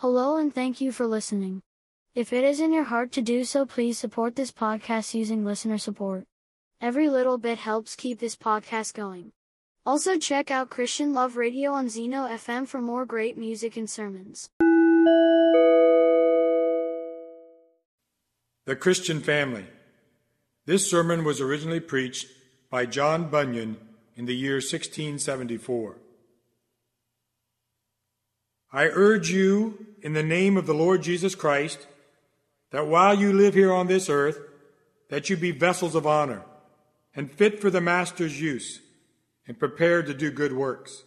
Hello and thank you for listening. If it is in your heart to do so, please support this podcast using listener support. Every little bit helps keep this podcast going. Also check out Christian Love Radio on Zeno FM for more great music and sermons. The Christian Family. This sermon was originally preached by John Bunyan in the year 1674. I urge you, in the name of the Lord Jesus Christ, that while you live here on this earth, that you be vessels of honor and fit for the Master's use and prepared to do good works.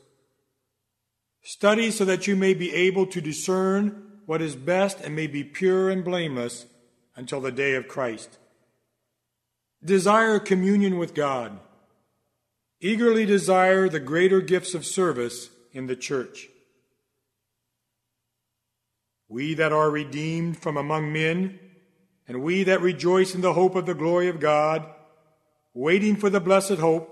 Study so that you may be able to discern what is best and may be pure and blameless until the day of Christ. Desire communion with God. Eagerly desire the greater gifts of service in the church. We that are redeemed from among men, and we that rejoice in the hope of the glory of God, waiting for the blessed hope,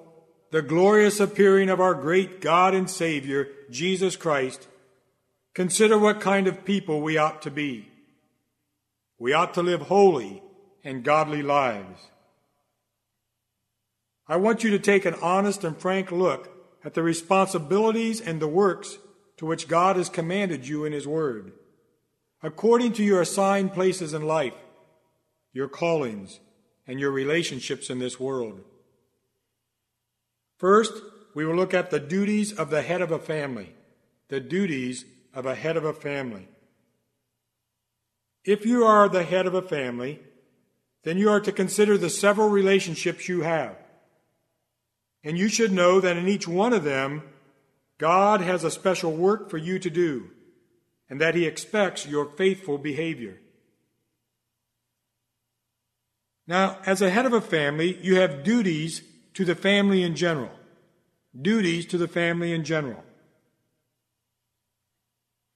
the glorious appearing of our great God and Savior, Jesus Christ, consider what kind of people we ought to be. We ought to live holy and godly lives. I want you to take an honest and frank look at the responsibilities and the works to which God has commanded you in His Word, according to your assigned places in life, your callings, and your relationships in this world. First, we will look at the duties of the head of a family. The duties of a head of a family. If you are the head of a family, then you are to consider the several relationships you have. And you should know that in each one of them, God has a special work for you to do, and that He expects your faithful behavior. Now, as a head of a family, you have duties to the family in general. Duties to the family in general.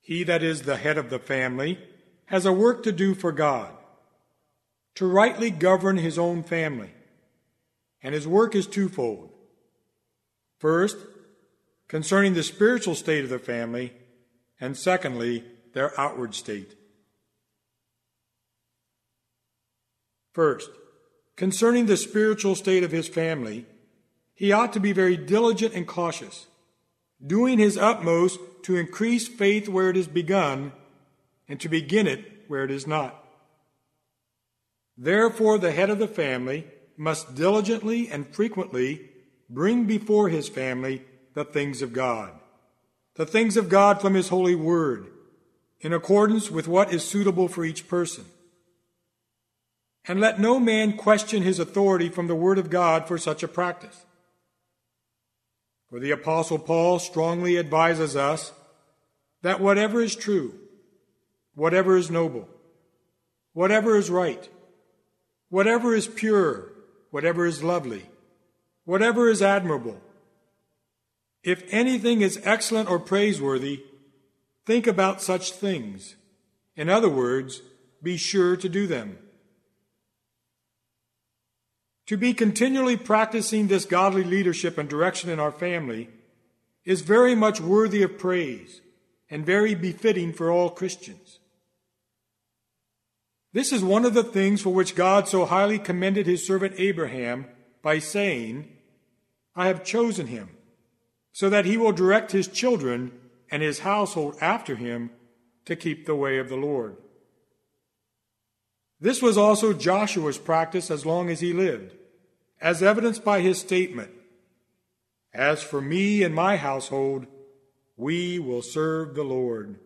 He that is the head of the family has a work to do for God, to rightly govern his own family. And his work is twofold. First, concerning the spiritual state of the family, and secondly, their outward state. First, concerning the spiritual state of his family, he ought to be very diligent and cautious, doing his utmost to increase faith where it is begun and to begin it where it is not. Therefore, the head of the family must diligently and frequently bring before his family the things of God, the things of God from his holy word, in accordance with what is suitable for each person. And let no man question his authority from the Word of God for such a practice. For the Apostle Paul strongly advises us that whatever is true, whatever is noble, whatever is right, whatever is pure, whatever is lovely, whatever is admirable, if anything is excellent or praiseworthy, think about such things. In other words, be sure to do them. To be continually practicing this godly leadership and direction in our family is very much worthy of praise and very befitting for all Christians. This is one of the things for which God so highly commended his servant Abraham by saying, I have chosen him, so that he will direct his children and his household after him to keep the way of the Lord. This was also Joshua's practice as long as he lived, as evidenced by his statement As for me and my household, we will serve the Lord.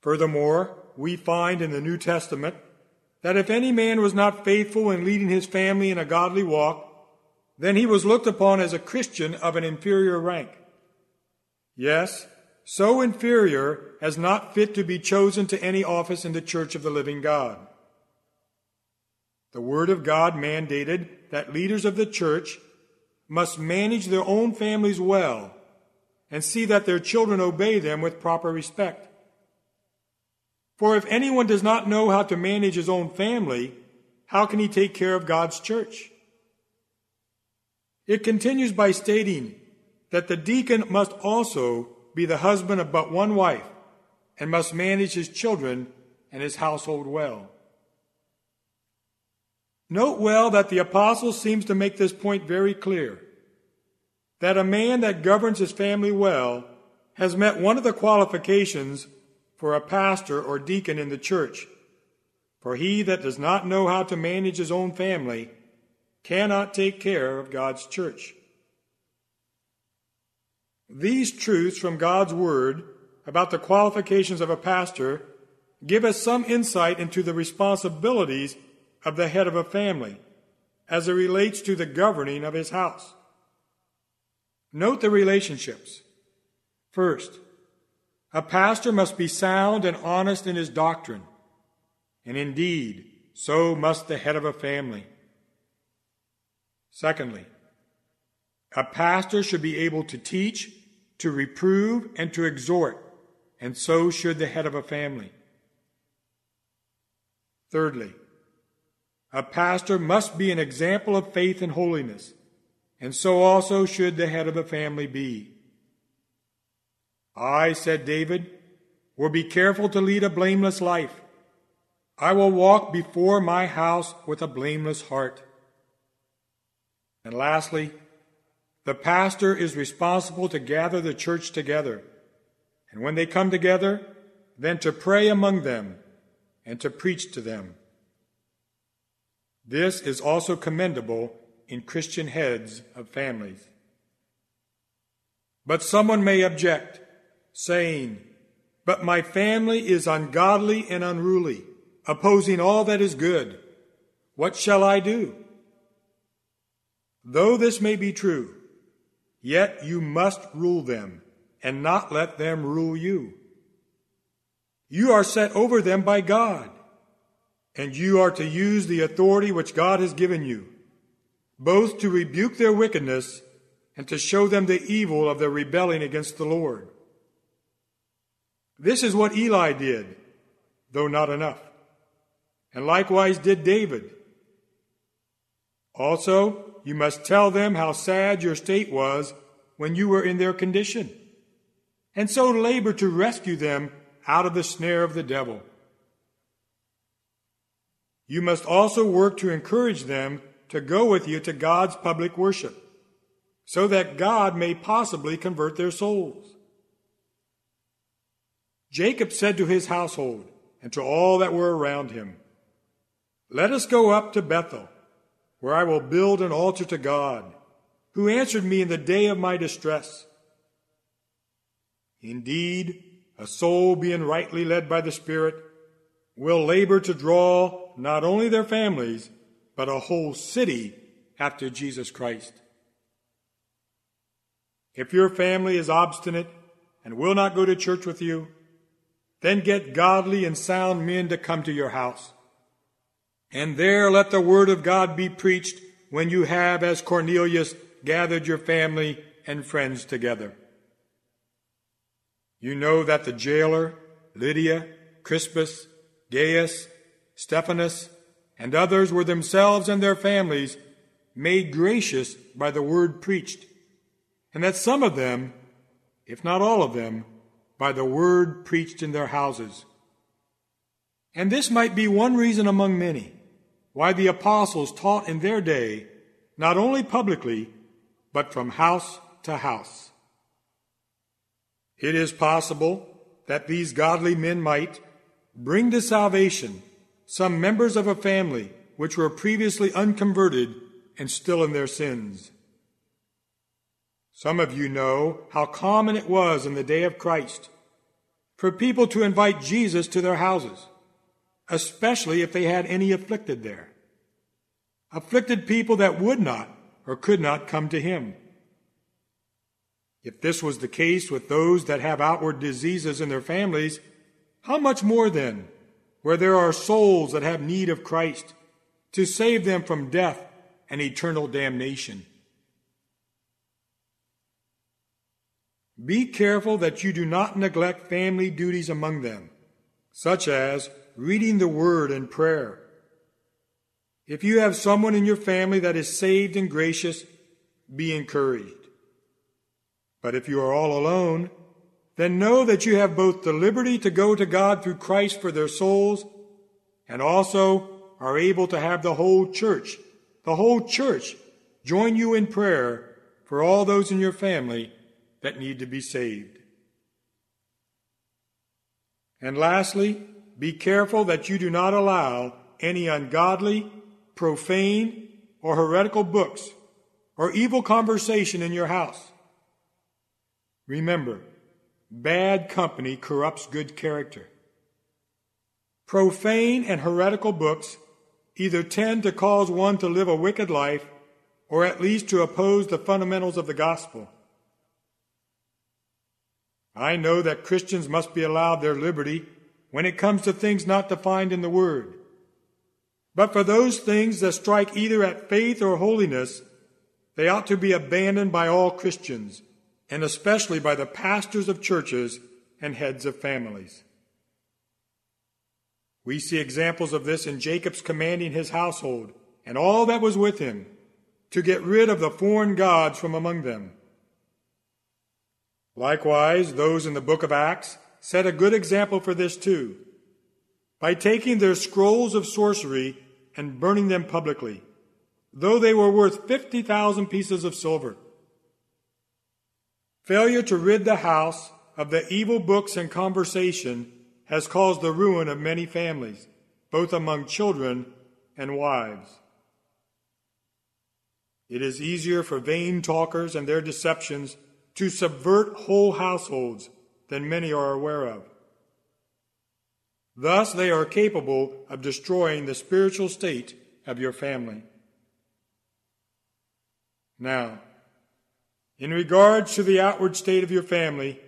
Furthermore, we find in the New Testament that if any man was not faithful in leading his family in a godly walk, then he was looked upon as a Christian of an inferior rank. Yes, so inferior as not fit to be chosen to any office in the church of the living God. The Word of God mandated that leaders of the church must manage their own families well and see that their children obey them with proper respect. For if anyone does not know how to manage his own family, how can he take care of God's church? It continues by stating that the deacon must also be the husband of but one wife and must manage his children and his household well. Note well that the apostle seems to make this point very clear that a man that governs his family well has met one of the qualifications for a pastor or deacon in the church. For he that does not know how to manage his own family cannot take care of God's church. These truths from God's Word about the qualifications of a pastor give us some insight into the responsibilities of the head of a family as it relates to the governing of his house. Note the relationships. First, a pastor must be sound and honest in his doctrine, and indeed, so must the head of a family. Secondly, a pastor should be able to teach, to reprove, and to exhort, and so should the head of a family. Thirdly, a pastor must be an example of faith and holiness, and so also should the head of a family be. I, said David, will be careful to lead a blameless life. I will walk before my house with a blameless heart. And lastly, the pastor is responsible to gather the church together, and when they come together, then to pray among them and to preach to them. This is also commendable in Christian heads of families. But someone may object, saying, But my family is ungodly and unruly, opposing all that is good. What shall I do? Though this may be true, yet you must rule them and not let them rule you. You are set over them by God and you are to use the authority which God has given you, both to rebuke their wickedness and to show them the evil of their rebelling against the Lord. This is what Eli did, though not enough. And likewise did David. Also, you must tell them how sad your state was when you were in their condition, and so labor to rescue them out of the snare of the devil. You must also work to encourage them to go with you to God's public worship, so that God may possibly convert their souls. Jacob said to his household and to all that were around him, Let us go up to Bethel, where I will build an altar to God, who answered me in the day of my distress. Indeed, a soul being rightly led by the Spirit will labor to draw not only their families, but a whole city after Jesus Christ. If your family is obstinate and will not go to church with you, then get godly and sound men to come to your house. And there let the word of God be preached when you have, as Cornelius, gathered your family and friends together. You know that the jailer, Lydia, Crispus, Gaius, Stephanus, and others were themselves and their families made gracious by the word preached, and that some of them, if not all of them, by the word preached in their houses. And this might be one reason among many why the apostles taught in their day, not only publicly, but from house to house. It is possible that these godly men might bring to salvation some members of a family which were previously unconverted and still in their sins. Some of you know how common it was in the day of Christ for people to invite Jesus to their houses, especially if they had any afflicted there. Afflicted people that would not or could not come to him. If this was the case with those that have outward diseases in their families, how much more then where there are souls that have need of Christ to save them from death and eternal damnation. Be careful that you do not neglect family duties among them, such as reading the Word and prayer. If you have someone in your family that is saved and gracious, be encouraged. But if you are all alone, then know that you have both the liberty to go to God through Christ for their souls and also are able to have the whole church, the whole church, join you in prayer for all those in your family that need to be saved. And lastly, be careful that you do not allow any ungodly, profane, or heretical books or evil conversation in your house. Remember, bad company corrupts good character. Profane and heretical books either tend to cause one to live a wicked life or at least to oppose the fundamentals of the gospel. I know that Christians must be allowed their liberty when it comes to things not defined in the Word. But for those things that strike either at faith or holiness, they ought to be abandoned by all Christians, and especially by the pastors of churches and heads of families. We see examples of this in Jacob's commanding his household and all that was with him to get rid of the foreign gods from among them. Likewise, those in the book of Acts set a good example for this too, by taking their scrolls of sorcery and burning them publicly, though they were worth 50,000 pieces of silver. Failure to rid the house of the evil books and conversation has caused the ruin of many families, both among children and wives. It is easier for vain talkers and their deceptions to subvert whole households than many are aware of. Thus, they are capable of destroying the spiritual state of your family. Now, in regards to the outward state of your family,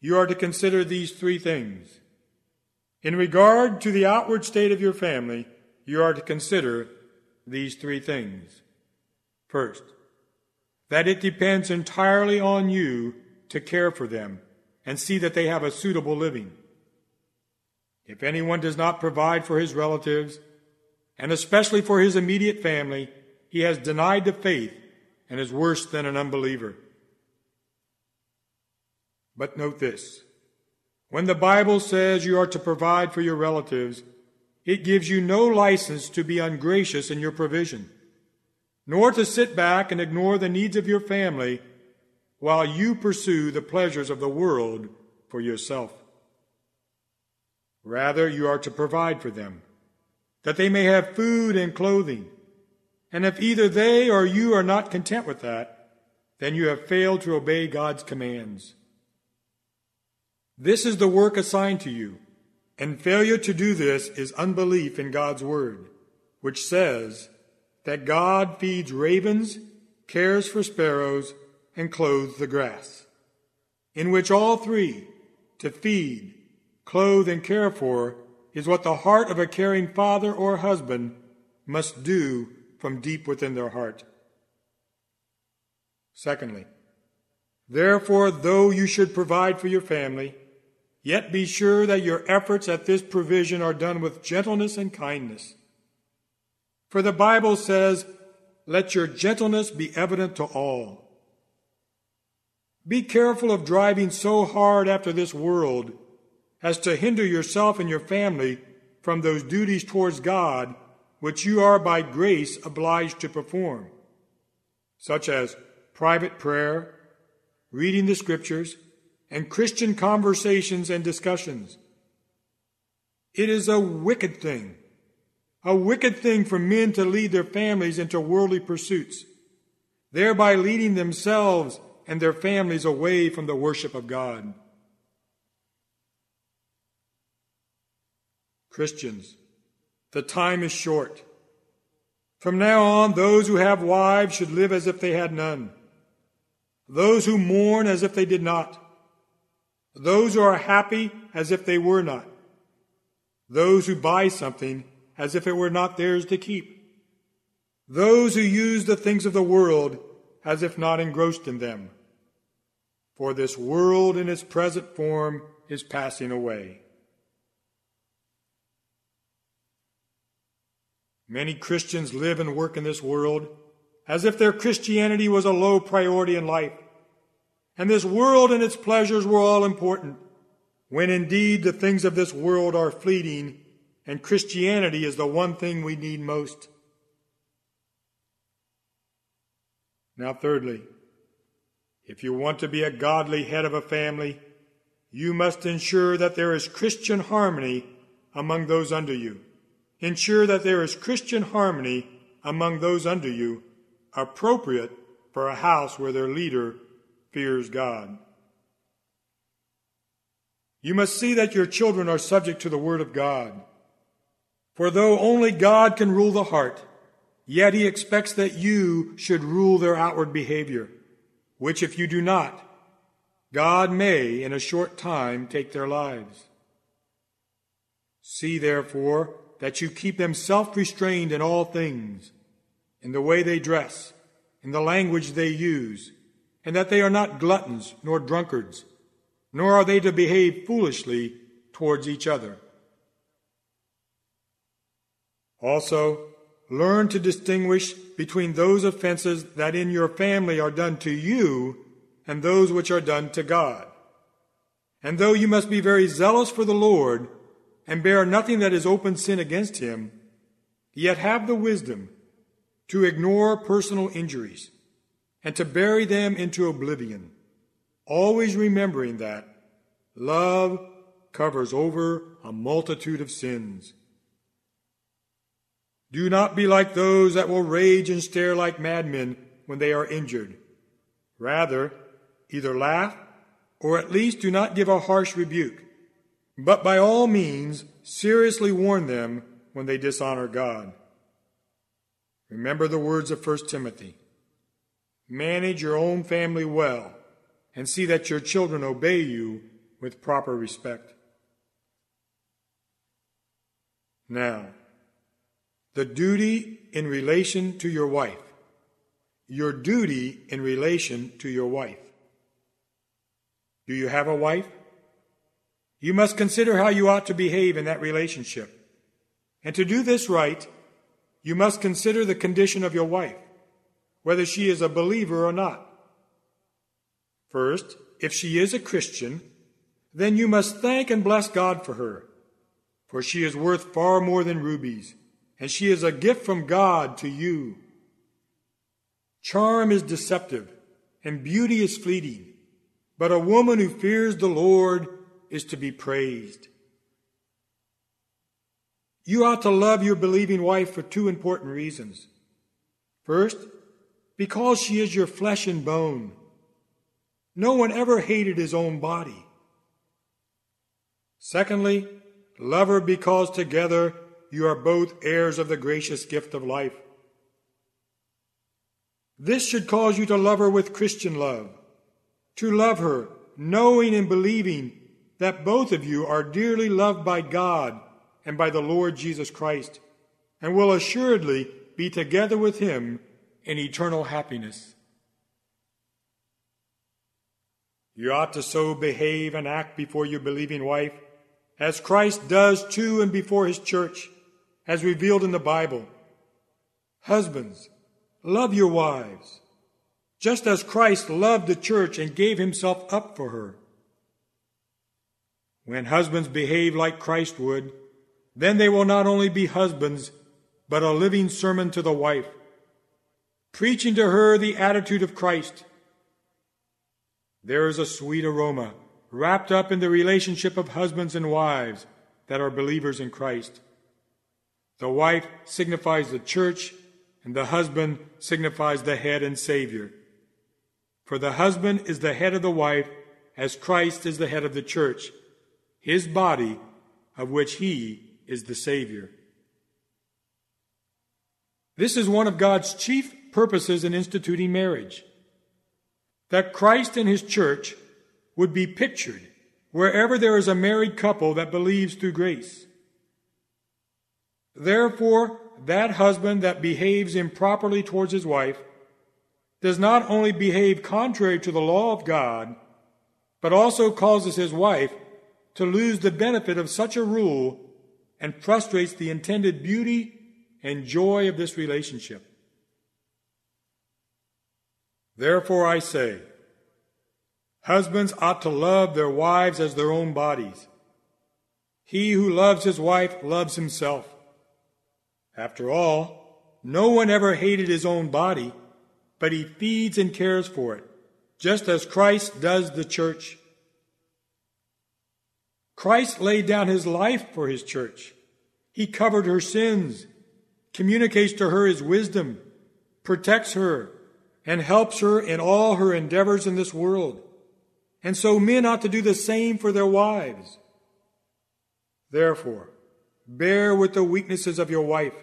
you are to consider these three things. In regard to the outward state of your family, you are to consider these three things. First, that it depends entirely on you to care for them and see that they have a suitable living. If anyone does not provide for his relatives, and especially for his immediate family, he has denied the faith and is worse than an unbeliever. But note this when the Bible says you are to provide for your relatives, it gives you no license to be ungracious in your provision, nor to sit back and ignore the needs of your family while you pursue the pleasures of the world for yourself. Rather, you are to provide for them, that they may have food and clothing. And if either they or you are not content with that, then you have failed to obey God's commands. This is the work assigned to you, and failure to do this is unbelief in God's word, which says that God feeds ravens, cares for sparrows, and clothe the grass, in which all three, to feed, clothe, and care for, is what the heart of a caring father or husband must do from deep within their heart. Secondly, therefore, though you should provide for your family, yet be sure that your efforts at this provision are done with gentleness and kindness. For the Bible says, Let your gentleness be evident to all. Be careful of driving so hard after this world as to hinder yourself and your family from those duties towards God which you are by grace obliged to perform, such as private prayer, reading the scriptures, and Christian conversations and discussions. It is a wicked thing, a wicked thing for men to lead their families into worldly pursuits, thereby leading themselves and their families away from the worship of God. Christians, the time is short. From now on, those who have wives should live as if they had none. Those who mourn as if they did not. Those who are happy as if they were not. Those who buy something as if it were not theirs to keep. Those who use the things of the world as if not engrossed in them. For this world in its present form is passing away. Many Christians live and work in this world as if their Christianity was a low priority in life, and this world and its pleasures were all important, when indeed the things of this world are fleeting, and Christianity is the one thing we need most. Now, thirdly, if you want to be a godly head of a family, you must ensure that there is Christian harmony among those under you. Ensure that there is Christian harmony among those under you, appropriate for a house where their leader fears God. You must see that your children are subject to the Word of God. For though only God can rule the heart, yet He expects that you should rule their outward behavior, which if you do not, God may in a short time take their lives. See therefore that you keep them self restrained in all things, in the way they dress, in the language they use, and that they are not gluttons nor drunkards, nor are they to behave foolishly towards each other. Also, learn to distinguish between those offenses that in your family are done to you and those which are done to God. And though you must be very zealous for the Lord, and bear nothing that is open sin against him, yet have the wisdom to ignore personal injuries and to bury them into oblivion, always remembering that love covers over a multitude of sins. Do not be like those that will rage and stare like madmen when they are injured. Rather, either laugh or at least do not give a harsh rebuke but by all means, seriously warn them when they dishonor God. Remember the words of 1 Timothy. Manage your own family well and see that your children obey you with proper respect. Now, the duty in relation to your wife. Your duty in relation to your wife. Do you have a wife? You must consider how you ought to behave in that relationship. And to do this right, you must consider the condition of your wife, whether she is a believer or not. First, if she is a Christian, then you must thank and bless God for her, for she is worth far more than rubies, and she is a gift from God to you. Charm is deceptive, and beauty is fleeting, but a woman who fears the Lord is to be praised. You ought to love your believing wife for two important reasons. First, because she is your flesh and bone. No one ever hated his own body. Secondly, love her because together you are both heirs of the gracious gift of life. This should cause you to love her with Christian love, to love her knowing and believing that both of you are dearly loved by God and by the Lord Jesus Christ, and will assuredly be together with him in eternal happiness. You ought to so behave and act before your believing wife as Christ does to and before his church, as revealed in the Bible. Husbands, love your wives, just as Christ loved the church and gave himself up for her. When husbands behave like Christ would, then they will not only be husbands, but a living sermon to the wife, preaching to her the attitude of Christ. There is a sweet aroma wrapped up in the relationship of husbands and wives that are believers in Christ. The wife signifies the church, and the husband signifies the head and Savior. For the husband is the head of the wife, as Christ is the head of the church his body, of which he is the Savior. This is one of God's chief purposes in instituting marriage that Christ and his church would be pictured wherever there is a married couple that believes through grace. Therefore, that husband that behaves improperly towards his wife does not only behave contrary to the law of God, but also causes his wife to lose the benefit of such a rule and frustrates the intended beauty and joy of this relationship. Therefore, I say, Husbands ought to love their wives as their own bodies. He who loves his wife loves himself. After all, no one ever hated his own body, but he feeds and cares for it, just as Christ does the church. Christ laid down his life for his church. He covered her sins, communicates to her his wisdom, protects her, and helps her in all her endeavors in this world. And so men ought to do the same for their wives. Therefore, bear with the weaknesses of your wife.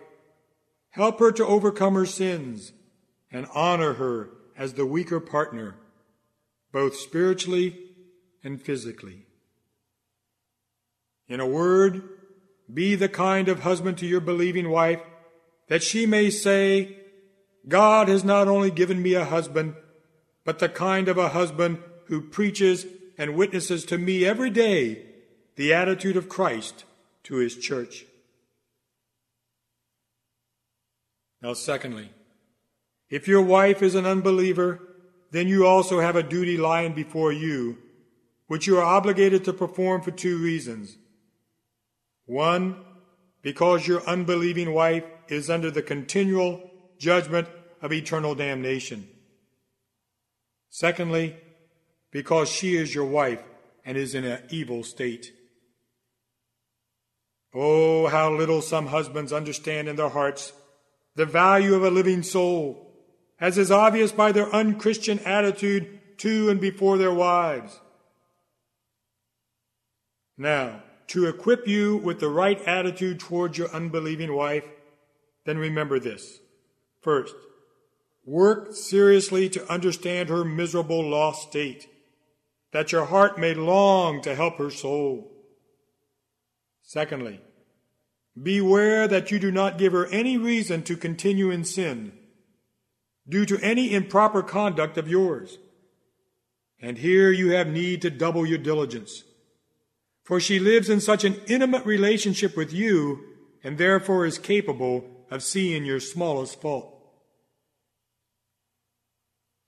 Help her to overcome her sins and honor her as the weaker partner, both spiritually and physically. In a word, be the kind of husband to your believing wife that she may say, God has not only given me a husband, but the kind of a husband who preaches and witnesses to me every day the attitude of Christ to his church. Now, secondly, if your wife is an unbeliever, then you also have a duty lying before you, which you are obligated to perform for two reasons. One, because your unbelieving wife is under the continual judgment of eternal damnation. Secondly, because she is your wife and is in an evil state. Oh, how little some husbands understand in their hearts the value of a living soul, as is obvious by their unchristian attitude to and before their wives. Now, to equip you with the right attitude towards your unbelieving wife, then remember this. First, work seriously to understand her miserable lost state, that your heart may long to help her soul. Secondly, beware that you do not give her any reason to continue in sin due to any improper conduct of yours. And here you have need to double your diligence for she lives in such an intimate relationship with you and therefore is capable of seeing your smallest fault.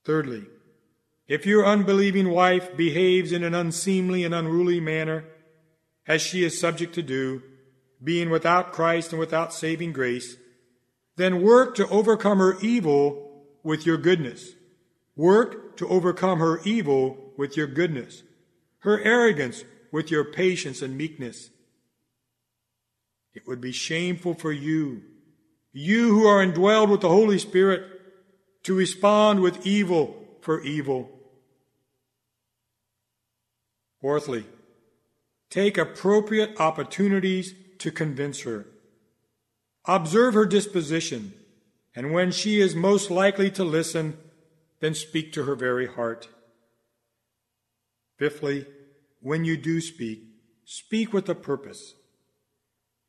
Thirdly, if your unbelieving wife behaves in an unseemly and unruly manner, as she is subject to do, being without Christ and without saving grace, then work to overcome her evil with your goodness. Work to overcome her evil with your goodness. Her arrogance with your patience and meekness. It would be shameful for you, you who are indwelled with the Holy Spirit, to respond with evil for evil. Fourthly, take appropriate opportunities to convince her. Observe her disposition, and when she is most likely to listen, then speak to her very heart. Fifthly, when you do speak, speak with a purpose.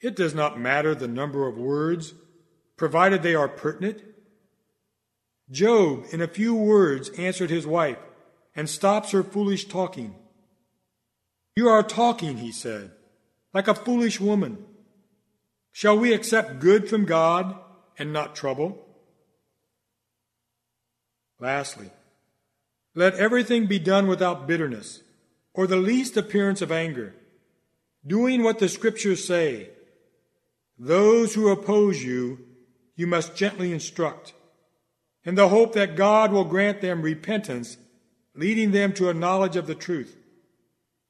It does not matter the number of words, provided they are pertinent. Job, in a few words, answered his wife and stops her foolish talking. You are talking, he said, like a foolish woman. Shall we accept good from God and not trouble? Lastly, let everything be done without bitterness or the least appearance of anger, doing what the scriptures say. Those who oppose you, you must gently instruct, in the hope that God will grant them repentance, leading them to a knowledge of the truth,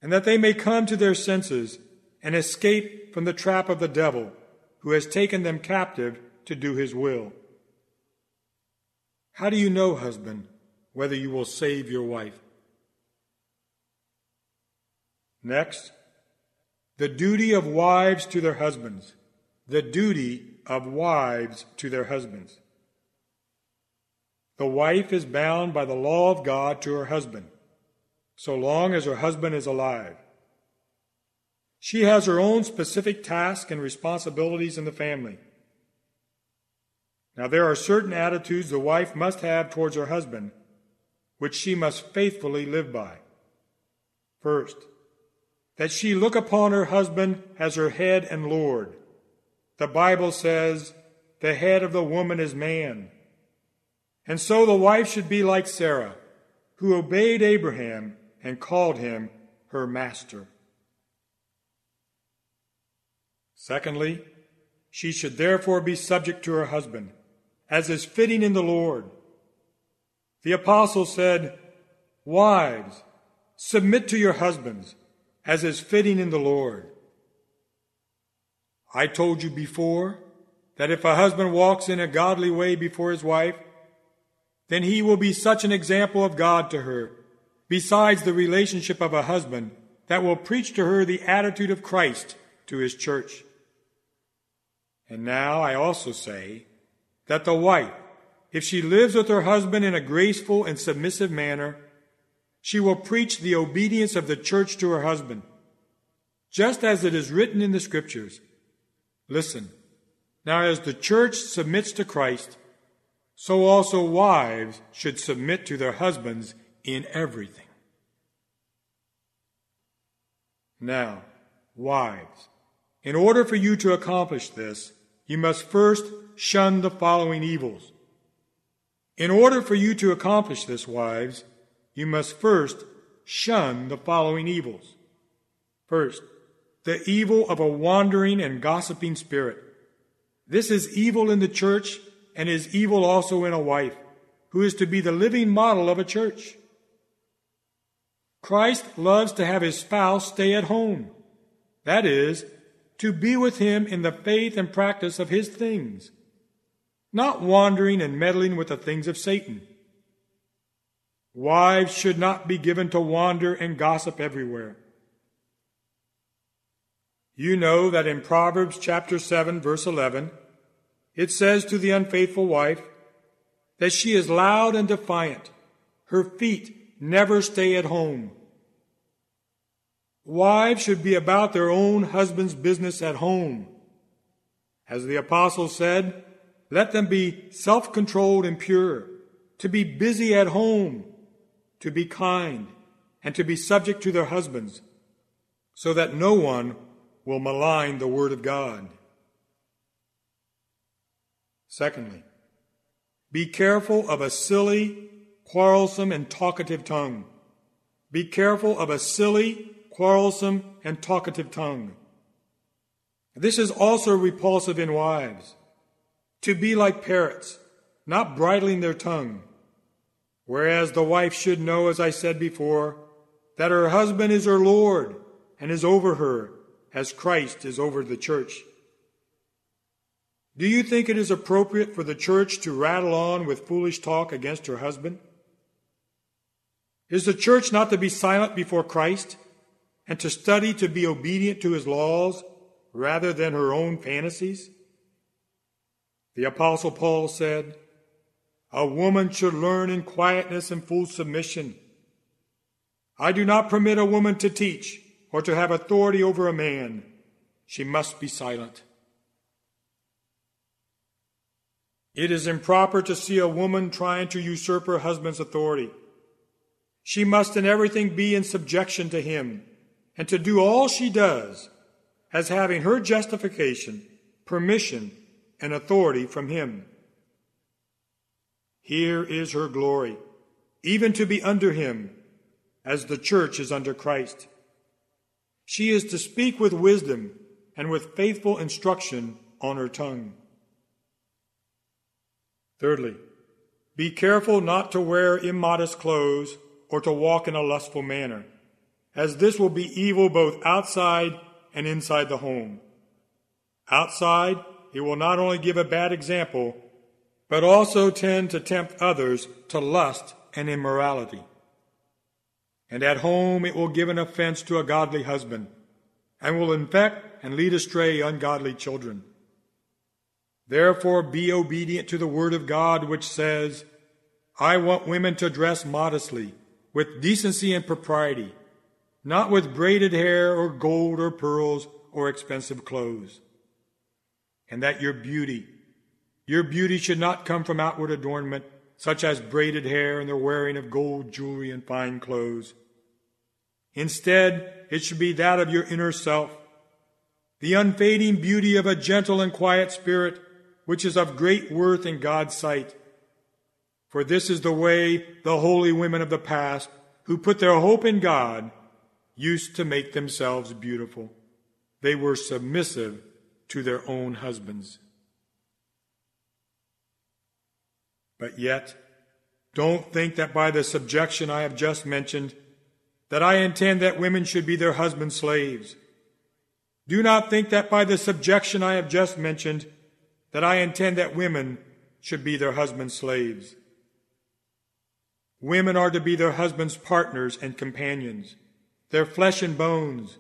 and that they may come to their senses and escape from the trap of the devil, who has taken them captive to do his will. How do you know, husband, whether you will save your wife? Next, the duty of wives to their husbands. The duty of wives to their husbands. The wife is bound by the law of God to her husband, so long as her husband is alive. She has her own specific tasks and responsibilities in the family. Now, there are certain attitudes the wife must have towards her husband, which she must faithfully live by. First, that she look upon her husband as her head and Lord. The Bible says, the head of the woman is man. And so the wife should be like Sarah, who obeyed Abraham and called him her master. Secondly, she should therefore be subject to her husband, as is fitting in the Lord. The apostle said, Wives, submit to your husbands, as is fitting in the Lord. I told you before that if a husband walks in a godly way before his wife, then he will be such an example of God to her, besides the relationship of a husband that will preach to her the attitude of Christ to his church. And now I also say that the wife, if she lives with her husband in a graceful and submissive manner, she will preach the obedience of the church to her husband, just as it is written in the scriptures. Listen, now as the church submits to Christ, so also wives should submit to their husbands in everything. Now, wives, in order for you to accomplish this, you must first shun the following evils. In order for you to accomplish this, wives, you must first shun the following evils. First, the evil of a wandering and gossiping spirit. This is evil in the church and is evil also in a wife, who is to be the living model of a church. Christ loves to have his spouse stay at home. That is, to be with him in the faith and practice of his things, not wandering and meddling with the things of Satan. Wives should not be given to wander and gossip everywhere. You know that in Proverbs chapter 7 verse 11, it says to the unfaithful wife that she is loud and defiant. Her feet never stay at home. Wives should be about their own husband's business at home. As the apostle said, let them be self-controlled and pure, to be busy at home, to be kind, and to be subject to their husbands, so that no one will malign the Word of God. Secondly, be careful of a silly, quarrelsome, and talkative tongue. Be careful of a silly, quarrelsome, and talkative tongue. This is also repulsive in wives. To be like parrots, not bridling their tongue. Whereas the wife should know, as I said before, that her husband is her Lord and is over her as Christ is over the church. Do you think it is appropriate for the church to rattle on with foolish talk against her husband? Is the church not to be silent before Christ and to study to be obedient to his laws rather than her own fantasies? The Apostle Paul said, A woman should learn in quietness and full submission. I do not permit a woman to teach or to have authority over a man, she must be silent. It is improper to see a woman trying to usurp her husband's authority. She must in everything be in subjection to him, and to do all she does as having her justification, permission, and authority from him. Here is her glory, even to be under him, as the church is under Christ. She is to speak with wisdom and with faithful instruction on her tongue. Thirdly, be careful not to wear immodest clothes or to walk in a lustful manner, as this will be evil both outside and inside the home. Outside, it will not only give a bad example, but also tend to tempt others to lust and immorality and at home it will give an offense to a godly husband, and will infect and lead astray ungodly children. Therefore be obedient to the word of God, which says, I want women to dress modestly, with decency and propriety, not with braided hair or gold or pearls or expensive clothes. And that your beauty, your beauty should not come from outward adornment, such as braided hair and the wearing of gold jewelry and fine clothes Instead, it should be that of your inner self, the unfading beauty of a gentle and quiet spirit, which is of great worth in God's sight. For this is the way the holy women of the past who put their hope in God used to make themselves beautiful. They were submissive to their own husbands. But yet, don't think that by the subjection I have just mentioned, that I intend that women should be their husbands' slaves. Do not think that by the subjection I have just mentioned, that I intend that women should be their husbands' slaves. Women are to be their husbands' partners and companions, their flesh and bones.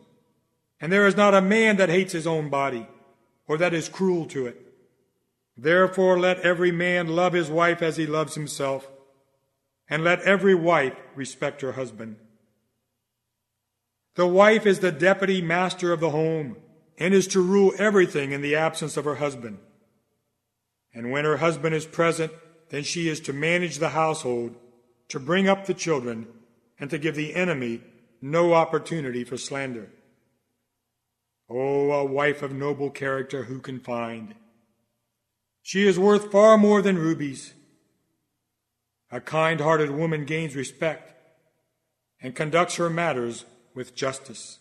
And there is not a man that hates his own body, or that is cruel to it. Therefore let every man love his wife as he loves himself, and let every wife respect her husband. The wife is the deputy master of the home, and is to rule everything in the absence of her husband. And when her husband is present, then she is to manage the household to bring up the children, and to give the enemy no opportunity for slander. Oh, a wife of noble character who can find? She is worth far more than rubies. A kind hearted woman gains respect and conducts her matters with justice.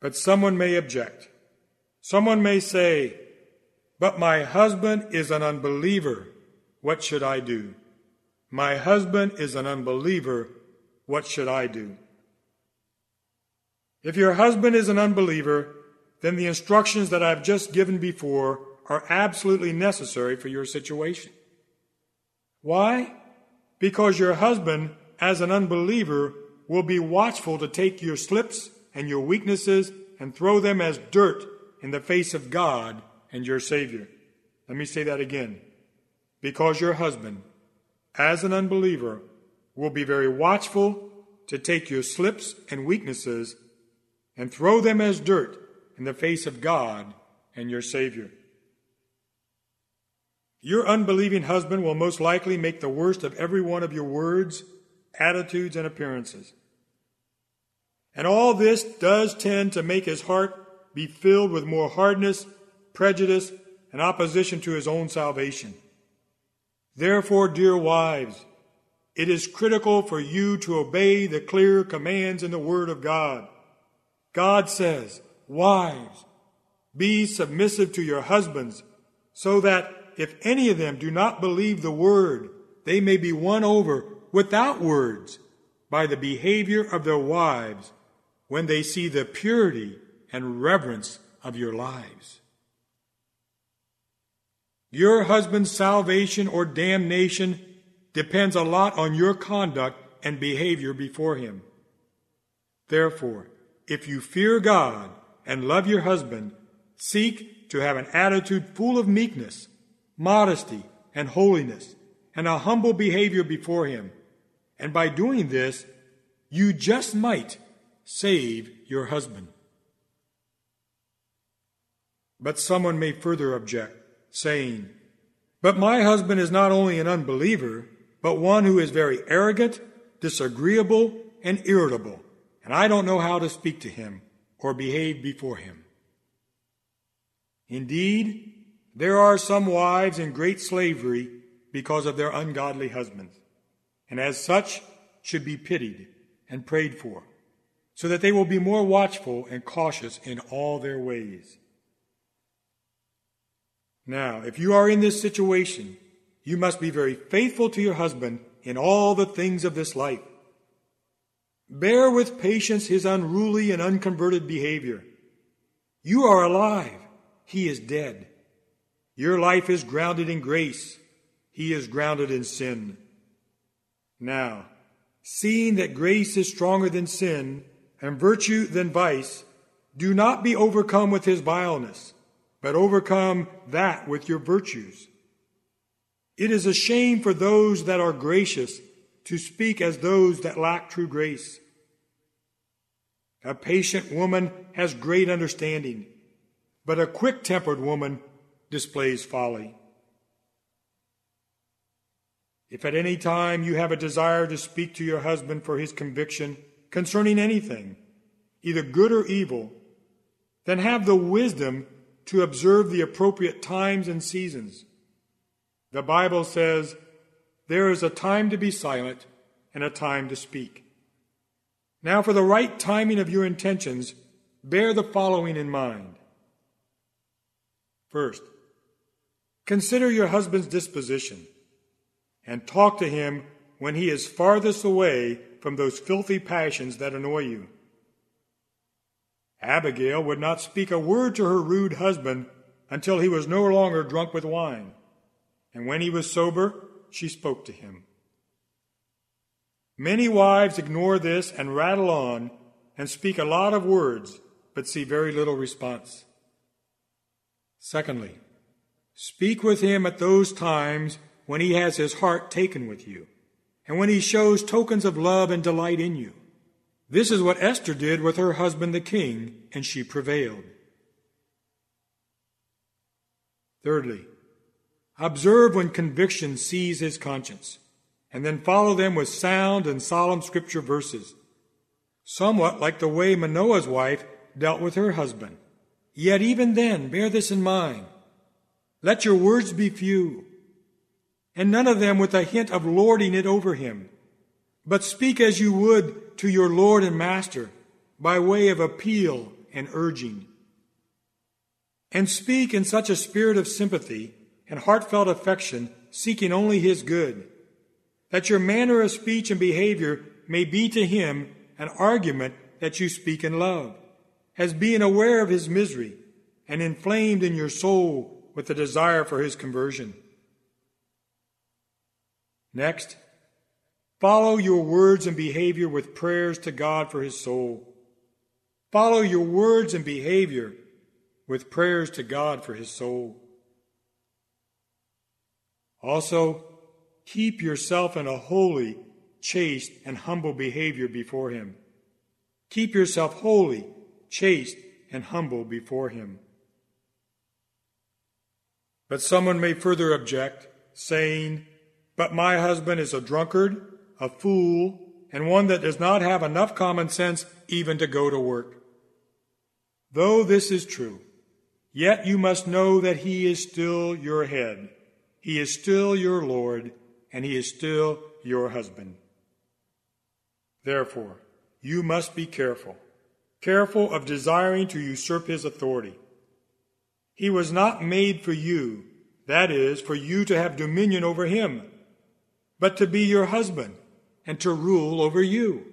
But someone may object. Someone may say, But my husband is an unbeliever. What should I do? My husband is an unbeliever. What should I do? If your husband is an unbeliever, then the instructions that I've just given before are absolutely necessary for your situation. Why? Because your husband, as an unbeliever, will be watchful to take your slips and your weaknesses and throw them as dirt in the face of God and your Savior. Let me say that again because your husband, as an unbeliever, will be very watchful to take your slips and weaknesses and throw them as dirt in the face of God and your Savior. Your unbelieving husband will most likely make the worst of every one of your words, attitudes, and appearances. And all this does tend to make his heart be filled with more hardness, prejudice, and opposition to his own salvation. Therefore, dear wives, it is critical for you to obey the clear commands in the Word of God. God says, Wives, be submissive to your husbands, so that if any of them do not believe the Word, they may be won over without words by the behavior of their wives when they see the purity and reverence of your lives. Your husband's salvation or damnation depends a lot on your conduct and behavior before him. Therefore, if you fear God and love your husband, seek to have an attitude full of meekness, modesty, and holiness, and a humble behavior before him. And by doing this, you just might save your husband. But someone may further object saying, But my husband is not only an unbeliever, but one who is very arrogant, disagreeable, and irritable, and I don't know how to speak to him or behave before him. Indeed, there are some wives in great slavery because of their ungodly husbands, and as such should be pitied and prayed for, so that they will be more watchful and cautious in all their ways. Now, if you are in this situation, you must be very faithful to your husband in all the things of this life. Bear with patience his unruly and unconverted behavior. You are alive. He is dead. Your life is grounded in grace. He is grounded in sin. Now, seeing that grace is stronger than sin and virtue than vice, do not be overcome with his vileness but overcome that with your virtues. It is a shame for those that are gracious to speak as those that lack true grace. A patient woman has great understanding, but a quick tempered woman displays folly. If at any time you have a desire to speak to your husband for his conviction concerning anything, either good or evil, then have the wisdom to observe the appropriate times and seasons. The Bible says, there is a time to be silent and a time to speak. Now, for the right timing of your intentions, bear the following in mind. First, consider your husband's disposition and talk to him when he is farthest away from those filthy passions that annoy you. Abigail would not speak a word to her rude husband until he was no longer drunk with wine, and when he was sober, she spoke to him. Many wives ignore this and rattle on and speak a lot of words, but see very little response. Secondly, speak with him at those times when he has his heart taken with you, and when he shows tokens of love and delight in you. This is what Esther did with her husband the king, and she prevailed. Thirdly, observe when conviction seize his conscience, and then follow them with sound and solemn scripture verses, somewhat like the way Manoah's wife dealt with her husband. Yet even then, bear this in mind. Let your words be few, and none of them with a hint of lording it over him, but speak as you would to your Lord and Master by way of appeal and urging and speak in such a spirit of sympathy and heartfelt affection, seeking only his good, that your manner of speech and behavior may be to him an argument that you speak in love, as being aware of his misery and inflamed in your soul with the desire for his conversion. Next, follow your words and behavior with prayers to God for his soul. Follow your words and behavior with prayers to God for his soul. Also, keep yourself in a holy, chaste, and humble behavior before him. Keep yourself holy, chaste, and humble before him. But someone may further object, saying, But my husband is a drunkard, a fool, and one that does not have enough common sense even to go to work. Though this is true, Yet you must know that He is still your head. He is still your Lord, and He is still your husband. Therefore, you must be careful, careful of desiring to usurp His authority. He was not made for you, that is, for you to have dominion over Him, but to be your husband and to rule over you.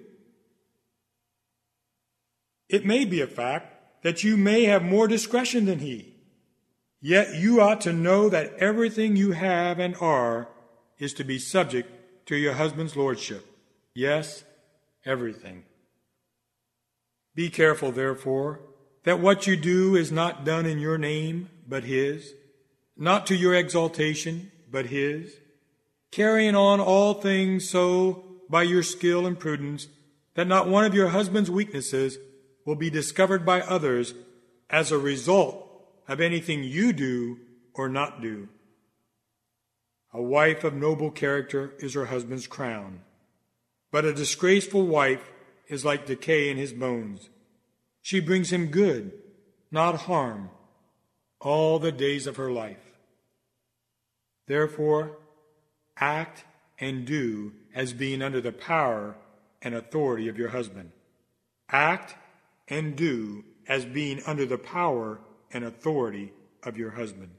It may be a fact that you may have more discretion than he. Yet you ought to know that everything you have and are is to be subject to your husband's lordship. Yes, everything. Be careful, therefore, that what you do is not done in your name, but his, not to your exaltation, but his, carrying on all things so by your skill and prudence that not one of your husband's weaknesses will be discovered by others as a result of anything you do or not do. A wife of noble character is her husband's crown, but a disgraceful wife is like decay in his bones. She brings him good, not harm, all the days of her life. Therefore, act and do as being under the power and authority of your husband. Act and do as being under the power and authority of your husband.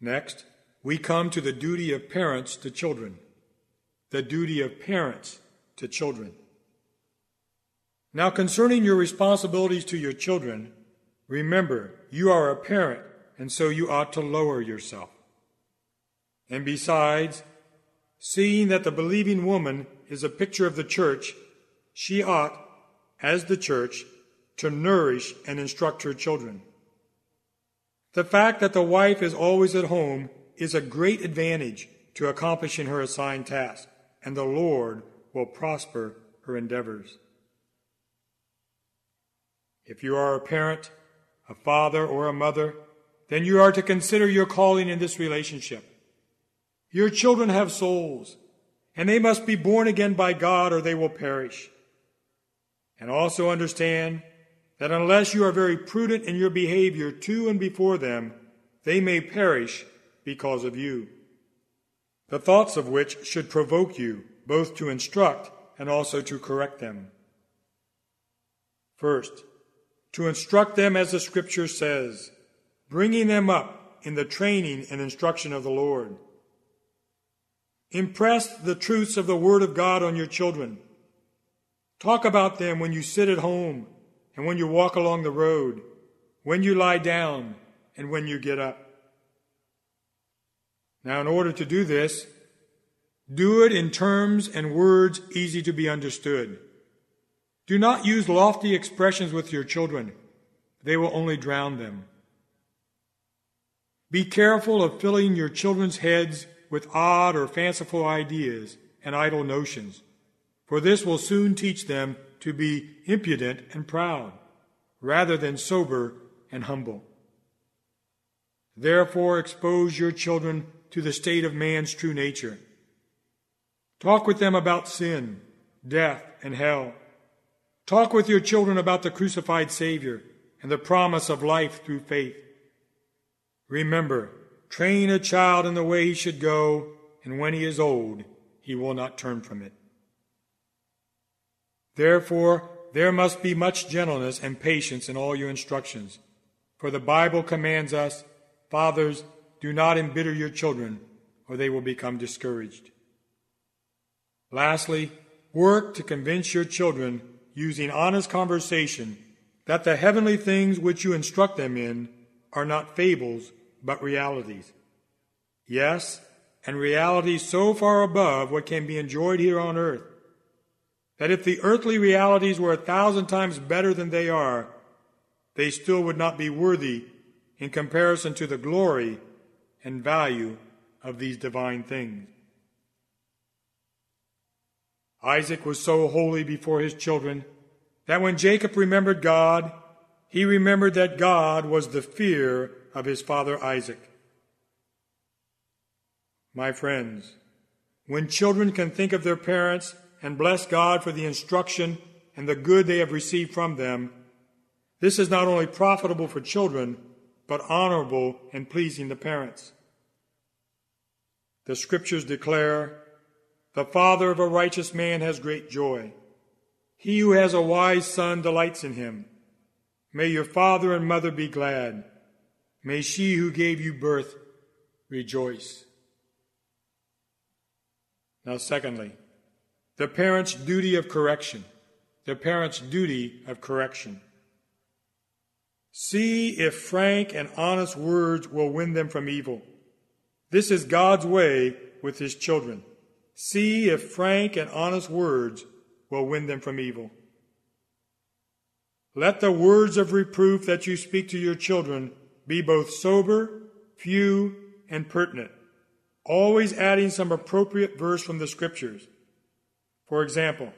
Next, we come to the duty of parents to children. The duty of parents to children. Now, concerning your responsibilities to your children, remember you are a parent, and so you ought to lower yourself. And besides, seeing that the believing woman is a picture of the church, she ought, as the church, to nourish and instruct her children. The fact that the wife is always at home is a great advantage to accomplishing her assigned task, and the Lord will prosper her endeavors. If you are a parent, a father, or a mother, then you are to consider your calling in this relationship. Your children have souls, and they must be born again by God or they will perish. And also understand that unless you are very prudent in your behavior to and before them, they may perish because of you, the thoughts of which should provoke you both to instruct and also to correct them. First, to instruct them as the Scripture says, bringing them up in the training and instruction of the Lord. Impress the truths of the Word of God on your children. Talk about them when you sit at home and when you walk along the road, when you lie down and when you get up. Now, in order to do this, do it in terms and words easy to be understood. Do not use lofty expressions with your children. They will only drown them. Be careful of filling your children's heads with odd or fanciful ideas and idle notions, for this will soon teach them to be impudent and proud, rather than sober and humble. Therefore, expose your children to the state of man's true nature. Talk with them about sin, death, and hell. Talk with your children about the crucified Savior and the promise of life through faith. Remember, train a child in the way he should go, and when he is old, he will not turn from it. Therefore, there must be much gentleness and patience in all your instructions. For the Bible commands us, Fathers, do not embitter your children, or they will become discouraged. Lastly, work to convince your children, using honest conversation, that the heavenly things which you instruct them in are not fables, but realities. Yes, and realities so far above what can be enjoyed here on earth, that if the earthly realities were a thousand times better than they are, they still would not be worthy in comparison to the glory and value of these divine things. Isaac was so holy before his children that when Jacob remembered God, he remembered that God was the fear of his father Isaac. My friends, when children can think of their parents and bless God for the instruction and the good they have received from them, this is not only profitable for children, but honorable and pleasing to parents. The scriptures declare, The father of a righteous man has great joy. He who has a wise son delights in him. May your father and mother be glad. May she who gave you birth rejoice. Now, secondly, the parent's duty of correction. The parent's duty of correction. See if frank and honest words will win them from evil. This is God's way with his children. See if frank and honest words will win them from evil. Let the words of reproof that you speak to your children be both sober, few, and pertinent, always adding some appropriate verse from the scriptures. For example,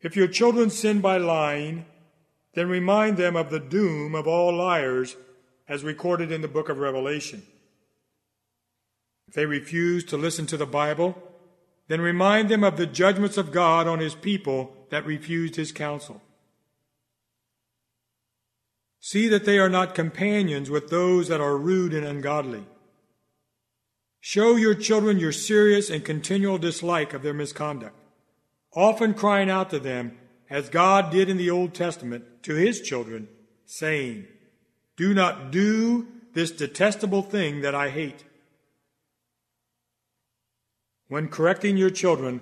if your children sin by lying, then remind them of the doom of all liars as recorded in the book of Revelation. If they refuse to listen to the Bible, then remind them of the judgments of God on his people that refused his counsel. See that they are not companions with those that are rude and ungodly. Show your children your serious and continual dislike of their misconduct, often crying out to them, as God did in the Old Testament to his children, saying, Do not do this detestable thing that I hate. When correcting your children,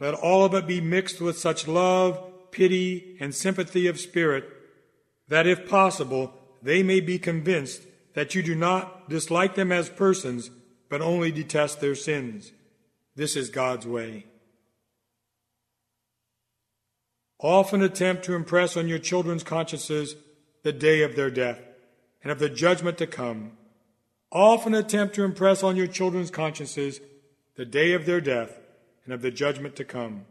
let all of it be mixed with such love, pity, and sympathy of spirit that if possible, they may be convinced that you do not dislike them as persons, but only detest their sins. This is God's way. Often attempt to impress on your children's consciences the day of their death and of the judgment to come. Often attempt to impress on your children's consciences the day of their death and of the judgment to come.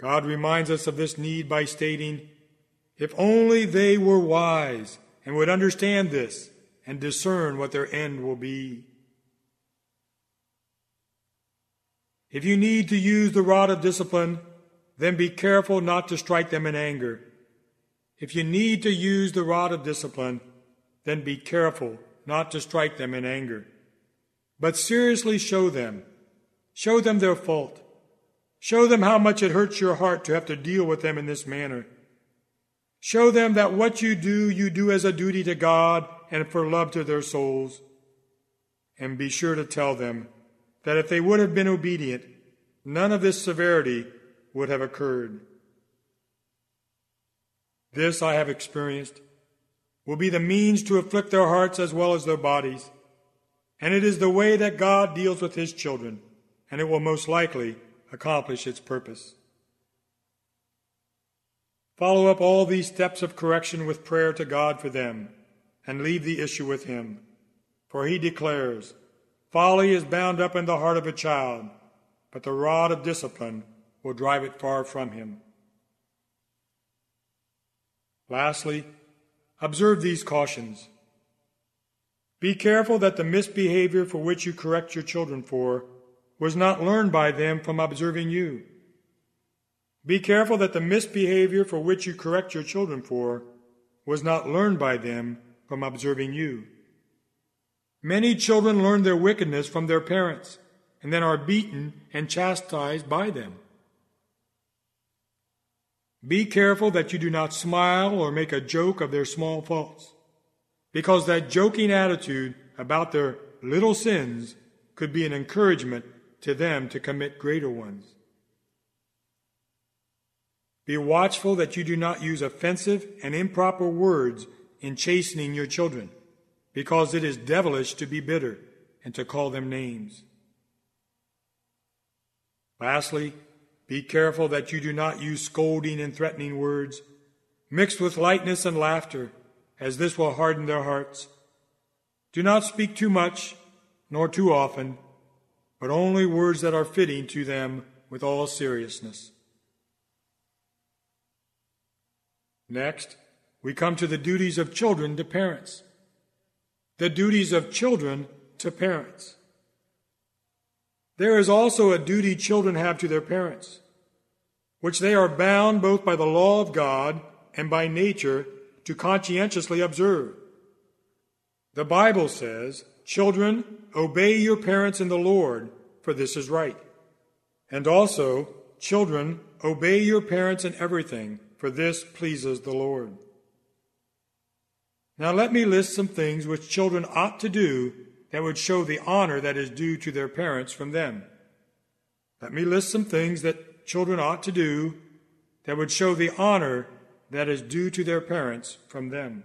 God reminds us of this need by stating, if only they were wise and would understand this and discern what their end will be. If you need to use the rod of discipline, then be careful not to strike them in anger. If you need to use the rod of discipline, then be careful not to strike them in anger, but seriously show them, show them their fault. Show them how much it hurts your heart to have to deal with them in this manner. Show them that what you do, you do as a duty to God and for love to their souls. And be sure to tell them that if they would have been obedient, none of this severity would have occurred. This I have experienced will be the means to afflict their hearts as well as their bodies. And it is the way that God deals with his children, and it will most likely accomplish its purpose. Follow up all these steps of correction with prayer to God for them, and leave the issue with Him. For He declares, Folly is bound up in the heart of a child, but the rod of discipline will drive it far from him. Lastly, observe these cautions. Be careful that the misbehavior for which you correct your children for was not learned by them from observing you. Be careful that the misbehavior for which you correct your children for was not learned by them from observing you. Many children learn their wickedness from their parents and then are beaten and chastised by them. Be careful that you do not smile or make a joke of their small faults, because that joking attitude about their little sins could be an encouragement to them to commit greater ones. Be watchful that you do not use offensive and improper words in chastening your children, because it is devilish to be bitter and to call them names. Lastly, be careful that you do not use scolding and threatening words, mixed with lightness and laughter, as this will harden their hearts. Do not speak too much, nor too often, but only words that are fitting to them with all seriousness. Next, we come to the duties of children to parents. The duties of children to parents. There is also a duty children have to their parents, which they are bound both by the law of God and by nature to conscientiously observe. The Bible says, Children, obey your parents in the Lord, for this is right. And also, children, obey your parents in everything, for this pleases the Lord. Now let me list some things which children ought to do that would show the honor that is due to their parents from them. Let me list some things that children ought to do that would show the honor that is due to their parents from them.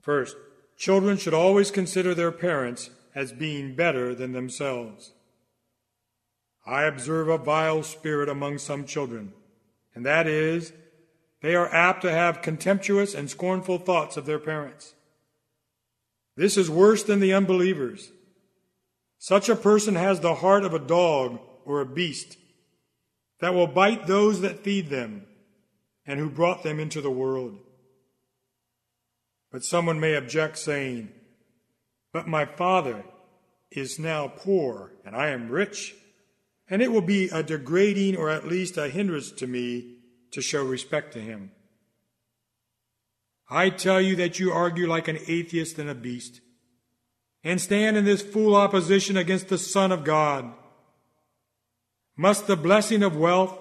First, children should always consider their parents as being better than themselves. I observe a vile spirit among some children, and that is, they are apt to have contemptuous and scornful thoughts of their parents. This is worse than the unbelievers. Such a person has the heart of a dog or a beast that will bite those that feed them and who brought them into the world. But someone may object, saying, But my father is now poor, and I am rich, and it will be a degrading or at least a hindrance to me to show respect to him. I tell you that you argue like an atheist and a beast, and stand in this fool opposition against the Son of God. Must the blessing of wealth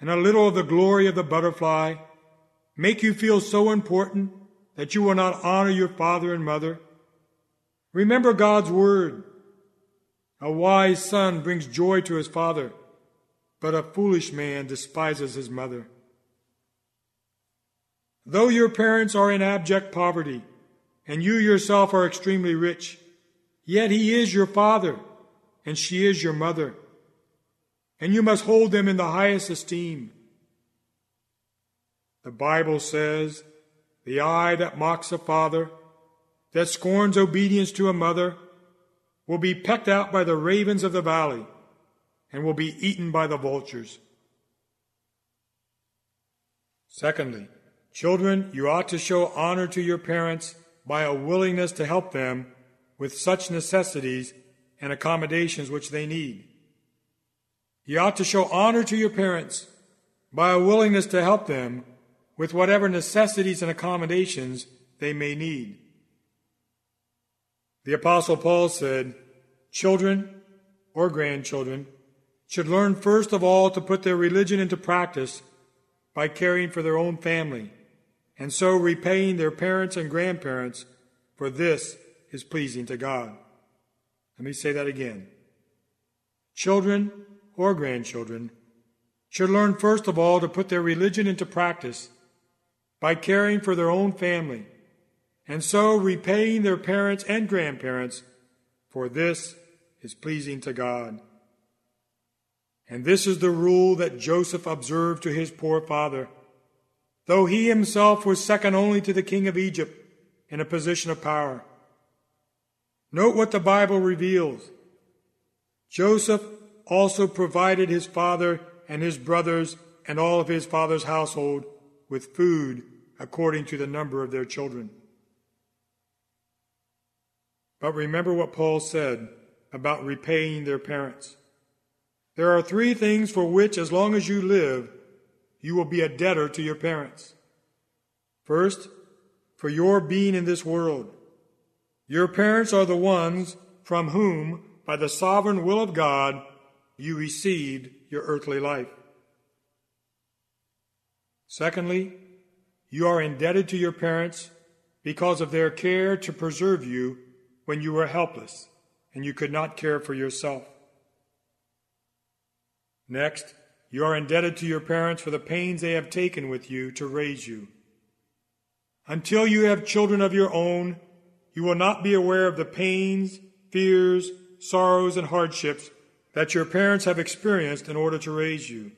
and a little of the glory of the butterfly make you feel so important that you will not honor your father and mother? Remember God's word. A wise son brings joy to his father, but a foolish man despises his mother. Though your parents are in abject poverty, and you yourself are extremely rich, yet he is your father, and she is your mother, and you must hold them in the highest esteem. The Bible says, The eye that mocks a father, that scorns obedience to a mother, will be pecked out by the ravens of the valley, and will be eaten by the vultures. Secondly, Children, you ought to show honor to your parents by a willingness to help them with such necessities and accommodations which they need. You ought to show honor to your parents by a willingness to help them with whatever necessities and accommodations they may need. The Apostle Paul said, Children or grandchildren should learn first of all to put their religion into practice by caring for their own family, and so repaying their parents and grandparents, for this is pleasing to God. Let me say that again. Children or grandchildren should learn first of all to put their religion into practice by caring for their own family, and so repaying their parents and grandparents, for this is pleasing to God. And this is the rule that Joseph observed to his poor father, though he himself was second only to the king of Egypt in a position of power. Note what the Bible reveals. Joseph also provided his father and his brothers and all of his father's household with food according to the number of their children. But remember what Paul said about repaying their parents. There are three things for which, as long as you live, you will be a debtor to your parents. First, for your being in this world. Your parents are the ones from whom, by the sovereign will of God, you received your earthly life. Secondly, you are indebted to your parents because of their care to preserve you when you were helpless and you could not care for yourself. Next, you are indebted to your parents for the pains they have taken with you to raise you. Until you have children of your own, you will not be aware of the pains, fears, sorrows, and hardships that your parents have experienced in order to raise you.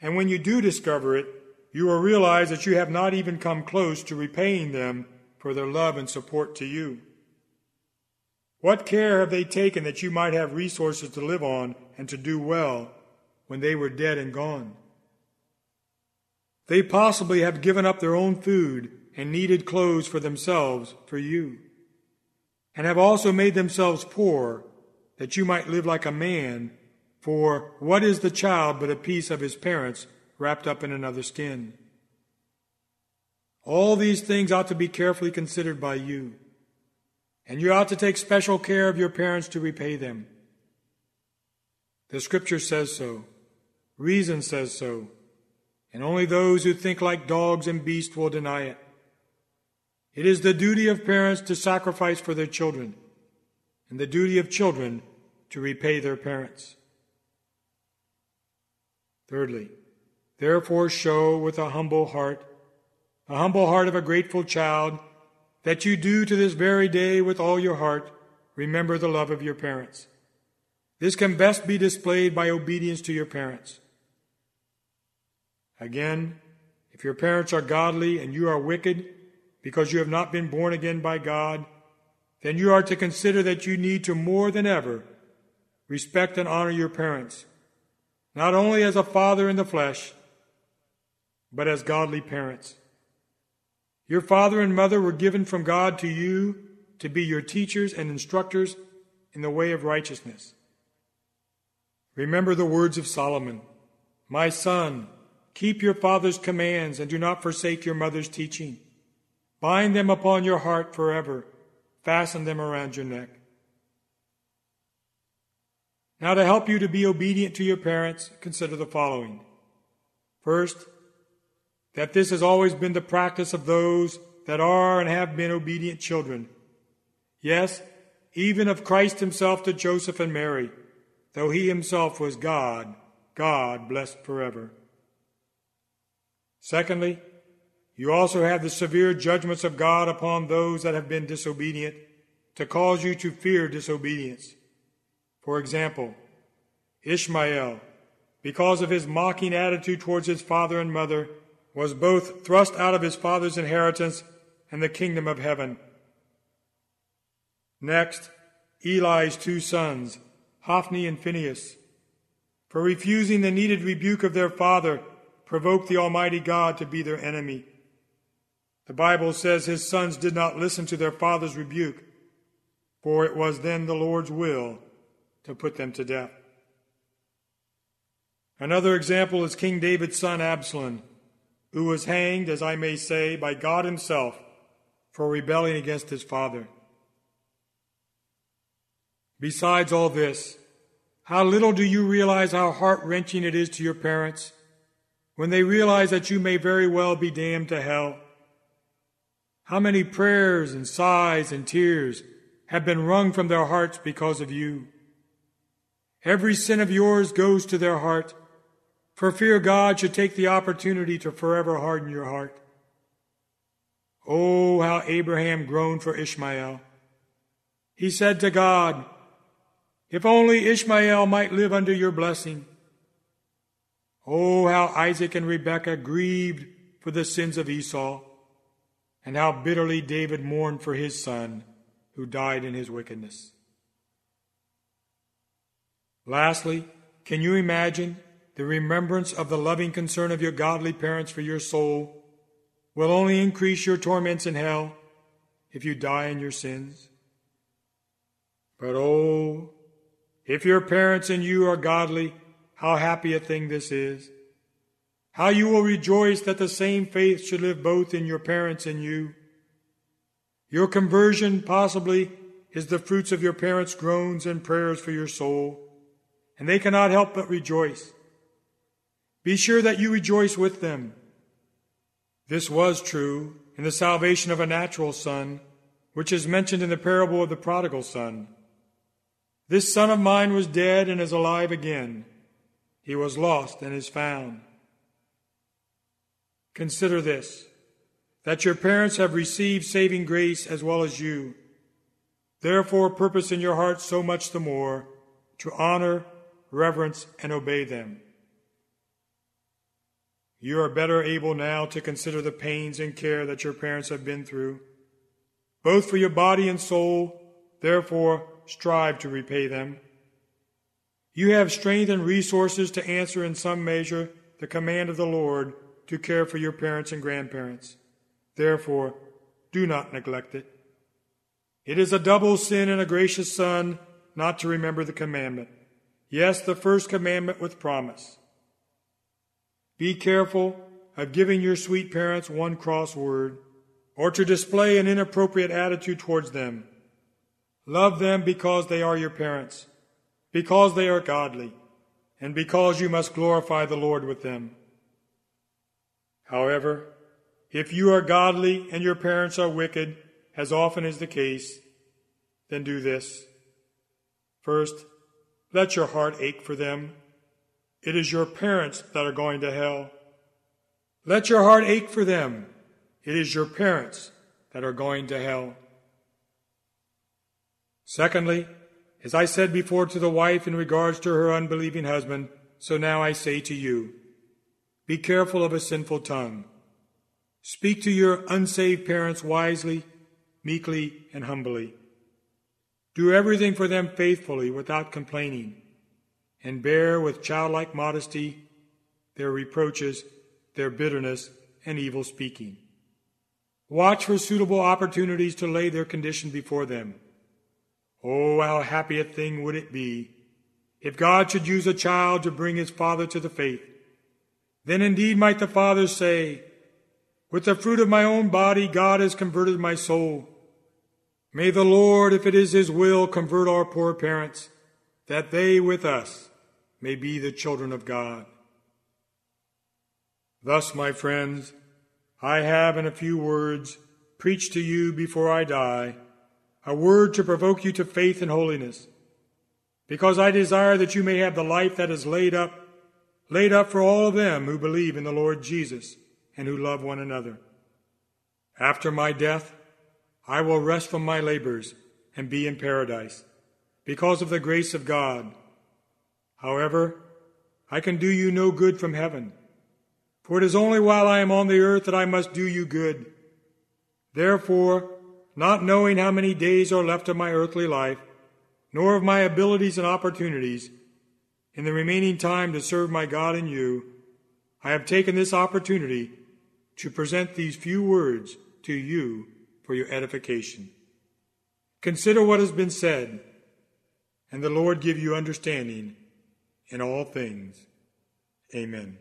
And when you do discover it, you will realize that you have not even come close to repaying them for their love and support to you. What care have they taken that you might have resources to live on and to do well when they were dead and gone? They possibly have given up their own food and needed clothes for themselves for you, and have also made themselves poor that you might live like a man, for what is the child but a piece of his parents wrapped up in another skin? All these things ought to be carefully considered by you, and you ought to take special care of your parents to repay them. The scripture says so. Reason says so. And only those who think like dogs and beasts will deny it. It is the duty of parents to sacrifice for their children, and the duty of children to repay their parents. Thirdly, therefore show with a humble heart, a humble heart of a grateful child, that you do to this very day with all your heart remember the love of your parents. This can best be displayed by obedience to your parents. Again, if your parents are godly and you are wicked because you have not been born again by God, then you are to consider that you need to more than ever respect and honor your parents, not only as a father in the flesh, but as godly parents. Your father and mother were given from God to you to be your teachers and instructors in the way of righteousness. Remember the words of Solomon My son, Keep your father's commands and do not forsake your mother's teaching. Bind them upon your heart forever. Fasten them around your neck. Now, to help you to be obedient to your parents, consider the following. First, that this has always been the practice of those that are and have been obedient children. Yes, even of Christ himself to Joseph and Mary, though he himself was God, God blessed forever. Secondly, you also have the severe judgments of God upon those that have been disobedient to cause you to fear disobedience. For example, Ishmael, because of his mocking attitude towards his father and mother, was both thrust out of his father's inheritance and the kingdom of heaven. Next, Eli's two sons, Hophni and Phinehas, for refusing the needed rebuke of their father provoked the Almighty God to be their enemy. The Bible says his sons did not listen to their father's rebuke, for it was then the Lord's will to put them to death. Another example is King David's son Absalom, who was hanged, as I may say, by God Himself for rebelling against his father. Besides all this, how little do you realize how heart wrenching it is to your parents when they realize that you may very well be damned to hell? How many prayers and sighs and tears have been wrung from their hearts because of you? Every sin of yours goes to their heart, for fear God should take the opportunity to forever harden your heart. Oh, how Abraham groaned for Ishmael. He said to God, If only Ishmael might live under your blessing. Oh, how Isaac and Rebekah grieved for the sins of Esau, and how bitterly David mourned for his son who died in his wickedness. Lastly, can you imagine the remembrance of the loving concern of your godly parents for your soul will only increase your torments in hell if you die in your sins? But oh, if your parents and you are godly, how happy a thing this is. How you will rejoice that the same faith should live both in your parents and you. Your conversion, possibly, is the fruits of your parents' groans and prayers for your soul and they cannot help but rejoice. Be sure that you rejoice with them. This was true in the salvation of a natural son, which is mentioned in the parable of the prodigal son. This son of mine was dead and is alive again. He was lost and is found. Consider this that your parents have received saving grace as well as you. Therefore, purpose in your heart so much the more to honor reverence, and obey them. You are better able now to consider the pains and care that your parents have been through, both for your body and soul, therefore strive to repay them. You have strength and resources to answer in some measure the command of the Lord to care for your parents and grandparents. Therefore, do not neglect it. It is a double sin in a gracious son not to remember the commandment. Yes, the first commandment with promise. Be careful of giving your sweet parents one cross word or to display an inappropriate attitude towards them. Love them because they are your parents, because they are godly, and because you must glorify the Lord with them. However, if you are godly and your parents are wicked, as often is the case, then do this. First, let your heart ache for them. It is your parents that are going to hell. Let your heart ache for them. It is your parents that are going to hell. Secondly, as I said before to the wife in regards to her unbelieving husband, so now I say to you, be careful of a sinful tongue. Speak to your unsaved parents wisely, meekly, and humbly. Do everything for them faithfully without complaining, and bear with childlike modesty their reproaches, their bitterness, and evil speaking. Watch for suitable opportunities to lay their condition before them. Oh, how happy a thing would it be if God should use a child to bring his father to the faith. Then indeed might the father say, With the fruit of my own body, God has converted my soul. May the Lord, if it is His will, convert our poor parents, that they with us may be the children of God. Thus, my friends, I have in a few words preached to you before I die a word to provoke you to faith and holiness, because I desire that you may have the life that is laid up, laid up for all of them who believe in the Lord Jesus and who love one another. After my death, I will rest from my labors and be in paradise, because of the grace of God. However, I can do you no good from heaven, for it is only while I am on the earth that I must do you good. Therefore, not knowing how many days are left of my earthly life, nor of my abilities and opportunities, in the remaining time to serve my God and you, I have taken this opportunity to present these few words to you for your edification. Consider what has been said, and the Lord give you understanding in all things. Amen.